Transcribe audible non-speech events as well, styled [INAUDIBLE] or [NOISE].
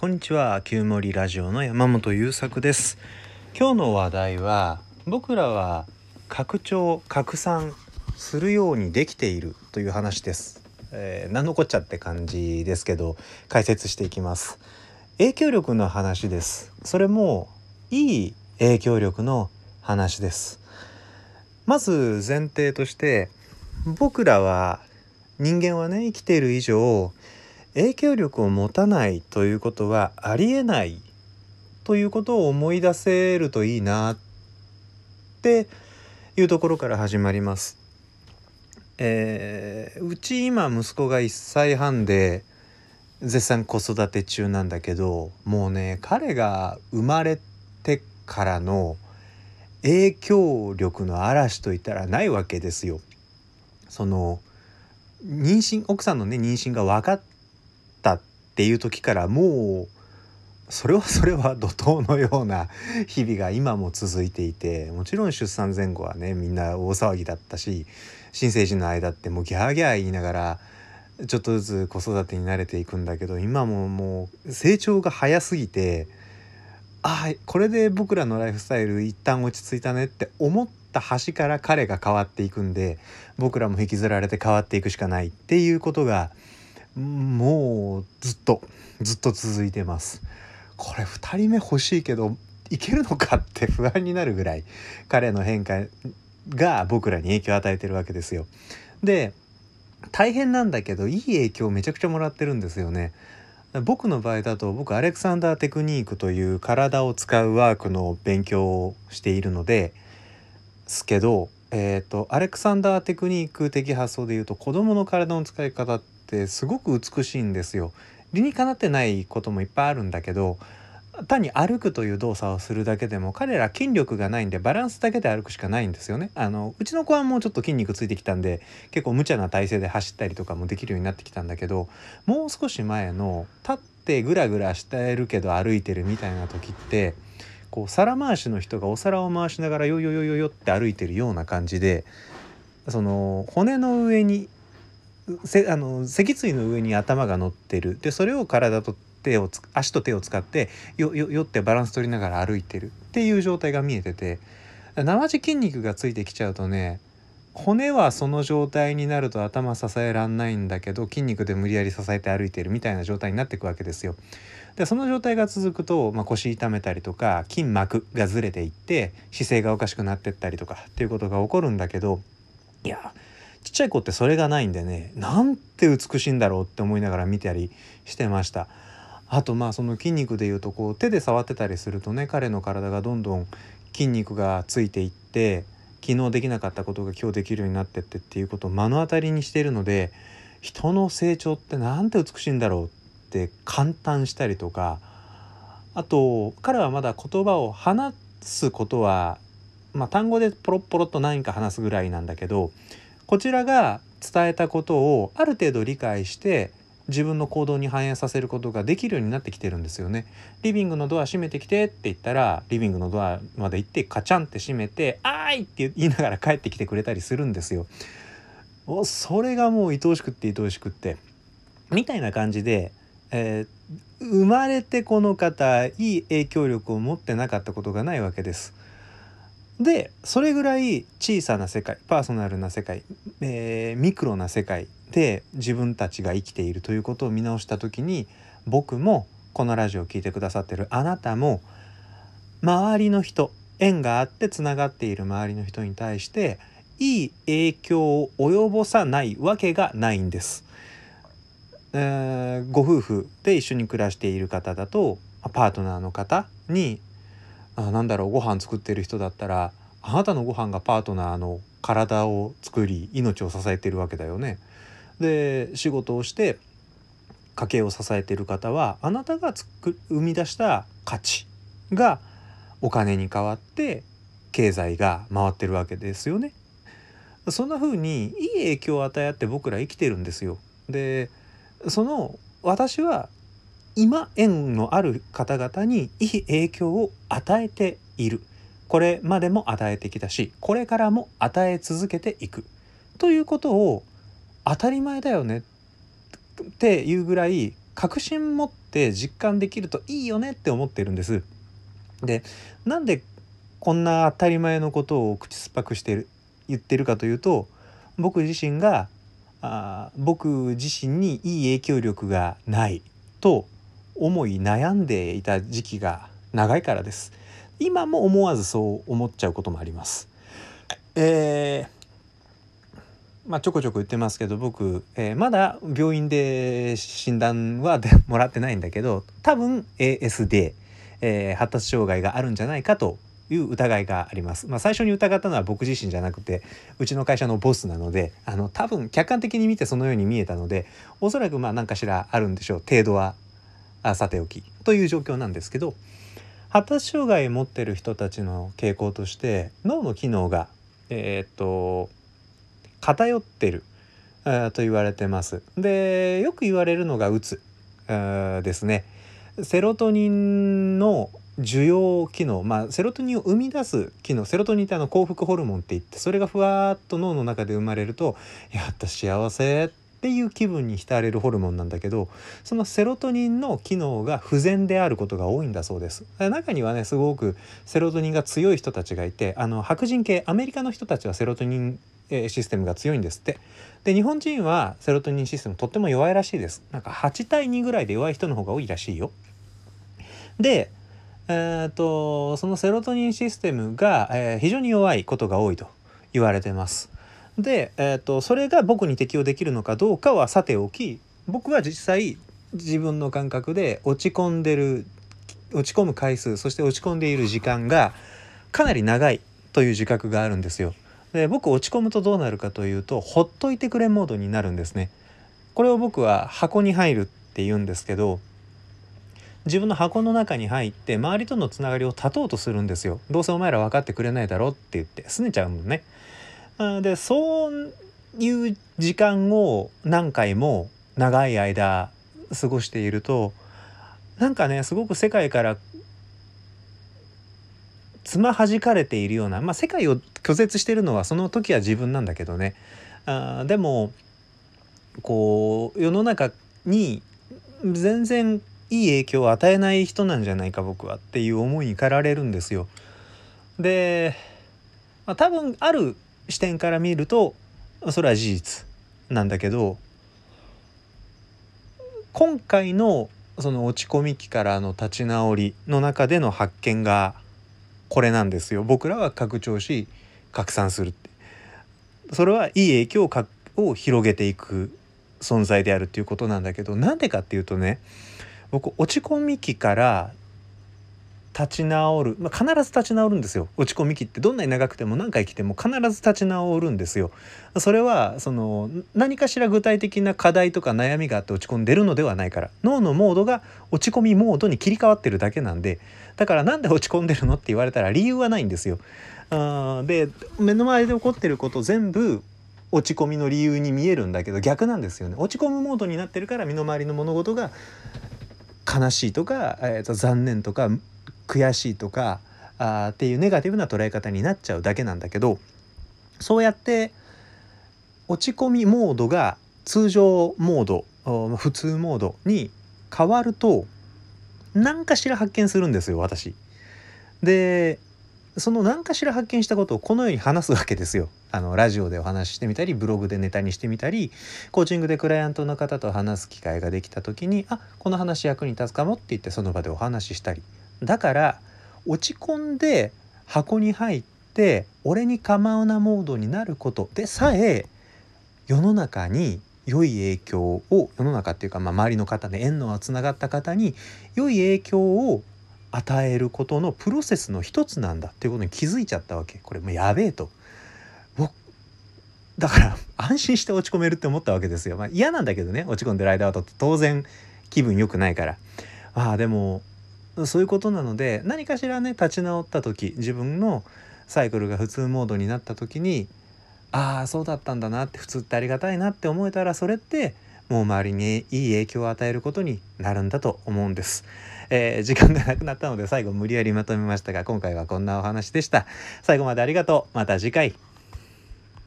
こんにちは旧森ラジオの山本優作です。今日の話題は僕らは拡張拡散するようにできているという話です、えー、何のこっちゃって感じですけど解説していきます。影響力の話です。それもいい影響力の話です。まず前提として僕らは人間はね生きている以上影響力を持たないということはありえないということを思い出せるといいなっていうところから始まります。えー、うち今息子が1歳半で絶賛子育て中なんだけどもうね彼が生まれてからの影響力の嵐といったらないわけですよ。その妊娠奥さんのね妊娠が分かっっていう時からもうそれはそれは怒涛のような日々が今も続いていてもちろん出産前後はねみんな大騒ぎだったし新生児の間ってもうギャーギャー言いながらちょっとずつ子育てに慣れていくんだけど今ももう成長が早すぎてああこれで僕らのライフスタイル一旦落ち着いたねって思った端から彼が変わっていくんで僕らも引きずられて変わっていくしかないっていうことがもうずっとずっと続いてます。これ2人目欲しいけどいけるのかって [LAUGHS] 不安になるぐらい彼の変化が僕らに影響を与えてるわけですよ。で大変なんだけどいい影響をめちゃくちゃもらってるんですよね。僕の場合だと僕アレクサンダーテクニックという体を使うワークの勉強をしているのですけど、えーと、アレクサンダーテクニック的発想で言うと子どもの体の使い方っってすごく美しいんですよ。理にかなってないこともいっぱいあるんだけど単に歩くという動作をするだけでも彼ら筋力がないんでバランスだけで歩くしかないんですよね。あのうちの子はもうちょっと筋肉ついてきたんで結構無茶な体勢で走ったりとかもできるようになってきたんだけどもう少し前の立ってグラグラしてるけど歩いてるみたいな時ってこう皿回しの人がお皿を回しながらヨヨヨヨヨって歩いてるような感じでその骨の上にせあの脊椎の上に頭が乗ってるでそれを体と手を足と手を使ってよよってバランス取りながら歩いてるっていう状態が見えてて生地筋肉がついてきちゃうとね骨はその状態になると頭支えらんないんだけど筋肉で無理やり支えて歩いてるみたいな状態になっていくわけですよ。でその状態が続くと、まあ、腰痛めたりとか筋膜がずれていって姿勢がおかしくなってったりとかっていうことが起こるんだけどいやちっちゃい子ってそれがないんでねなんて美しいんだろうって思いながら見たりしてました。あとまあその筋肉でいうとこう手で触ってたりするとね彼の体がどんどん筋肉がついていって昨日できなかったことが今日できるようになってってっていうことを目の当たりにしているので人の成長ってなんて美しいんだろうって感嘆したりとかあと彼はまだ言葉を話すことは、まあ、単語でポロッポロと何か話すぐらいなんだけどこちらが伝えたことをある程度理解して自分の行動に反映させることができるようになってきてるんですよね。リビングのドア閉めてきてって言ったらリビングのドアまで行ってカチャンって閉めて「あーい!」って言いながら帰ってきてくれたりするんですよ。それがもう愛おしくって愛おしくってみたいな感じで、えー、生まれてこの方いい影響力を持ってなかったことがないわけです。でそれぐらい小さな世界パーソナルな世界、えー、ミクロな世界で自分たちが生きているということを見直した時に僕もこのラジオを聴いてくださってるあなたも周りの人縁があってつながっている周りの人に対していい影響を及ぼさないわけがないんです。えー、ご夫婦で一緒に暮らしている方だとパートナーの方にあなんだろうご飯作ってる人だったらあなたのご飯がパートナーの体を作り命を支えてるわけだよね。で仕事をして家計を支えてる方はあなたが生み出した価値がお金に変わって経済が回ってるわけですよね。そんな風にいい影響を与え合って僕ら生きてるんですよ。でその私は今縁のある方々にいい影響を与えている。これまでも与えてきたしこれからも与え続けていく。ということを当たり前だよね。っていうぐらい確信持って実感できるといいよねって思ってるんです。でなんでこんな当たり前のことを口酸っぱくしてる言ってるかというと僕自身があ僕自身にいい影響力がないと思い悩んでいた時期が長いからです。今も思わずそう思っちゃうこともあります。えーまあ、ちょこちょこ言ってますけど僕、えー、まだ病院で診断はでもらってないんだけど多分 ASD、えー、発達障害があるんじゃないかという疑いがあります。まあ、最初に疑ったのは僕自身じゃなくてうちの会社のボスなのであの多分客観的に見てそのように見えたのでおそらくまあ何かしらあるんでしょう。程度はあさておきという状況なんですけど発達障害を持ってる人たちの傾向として脳の機能がえー、っと偏ってると言われてます。でよく言われるのがうつですね。セロトニンの受容機能まあセロトニンを生み出す機能セロトニンってあの幸福ホルモンって言ってそれがふわっと脳の中で生まれると「やった幸せ」っっていう気分に浸れるホルモンなんだけどそのセロトニンの機能が不全であることが多いんだそうです。中にはねすごくセロトニンが強い人たちがいてあの白人系アメリカの人たちはセロトニンシステムが強いんですって。で日本人はセロトニンシステムとっても弱いらしいです。なんか8対2ぐらいで弱い人の方が多いらしいよ。でえーと、そのセロトニンシステムが、えー、非常に弱いことが多いと言われてます。で、えーと、それが僕に適用できるのかどうかはさておき僕は実際自分の感覚で落ち込んでる落ち込む回数そして落ち込んでいる時間がかなり長いという自覚があるんですよ。で僕落ち込むとどうなるかというとほっといてくれモードになるんですね。これを僕は箱に入るって言うんですけど自分の箱の中に入って周りとのつながりを断とうとするんですよどうせお前ら分かってくれないだろって言って拗ねちゃうもんねでそういう時間を何回も長い間過ごしているとなんかねすごく世界からつまはじかれているようなまあ世界を拒絶してるのはその時は自分なんだけどねあでもこう世の中に全然いい影響を与えない人なんじゃないか僕はっていう思いに駆られるんですよ。で、まあ、多分ある視点から見るとそれは事実なんだけど今回のその落ち込み期からの立ち直りの中での発見がこれなんですよ。僕らは拡張し拡散するってそれはいい影響をを広げていく存在であるっていうことなんだけどなんでかっていうとね僕落ち込み期から立ち直る、まあ、必ず立ち直るんですよ。落ち込み期って。どんなに長くても何回来ても必ず立ち直るんですよ。それはその何かしら具体的な課題とか悩みがあって落ち込んでるのではないから。脳のモードが落ち込みモードに切り替わってるだけなんで。だからなんで落ち込んでるのって言われたら理由はないんですよ。あで目の前で起こってること全部落ち込みの理由に見えるんだけど逆なんですよね。落ち込むモードになってるから身の回りの物事が悲しいとか、えー、と残念とか悔しいとかあっていうネガティブな捉え方になっちゃうだけなんだけどそうやって落ち込みモードが通常モード普通モードに変わると何かしら発見するんですよ私。でその何かしら発見したことをこのように話すわけですよ。あのラジオでお話ししてみたりブログでネタにしてみたりコーチングでクライアントの方と話す機会ができた時にあこの話役に立つかもって言ってその場でお話ししたりだから落ち込んで箱に入って俺に構うなモードになることでさえ世の中に良い影響を世の中っていうか、まあ、周りの方で縁のつながった方に良い影響を与えることのプロセスの一つなんだっていうことに気づいちゃったわけ。これもうやべえと。だから安心して落ち込めるって思ったわけですよ、まあ、嫌なんだけどね落ち込んでる間は。当然気分良くないから。ああでもそういうことなので何かしらね立ち直った時自分のサイクルが普通モードになった時にああそうだったんだなって普通ってありがたいなって思えたらそれってもう周りにいい影響を与えることになるんだと思うんです。えー、時間がなくなったので最後無理やりまとめましたが今回はこんなお話でした。最後までありがとう。また次回。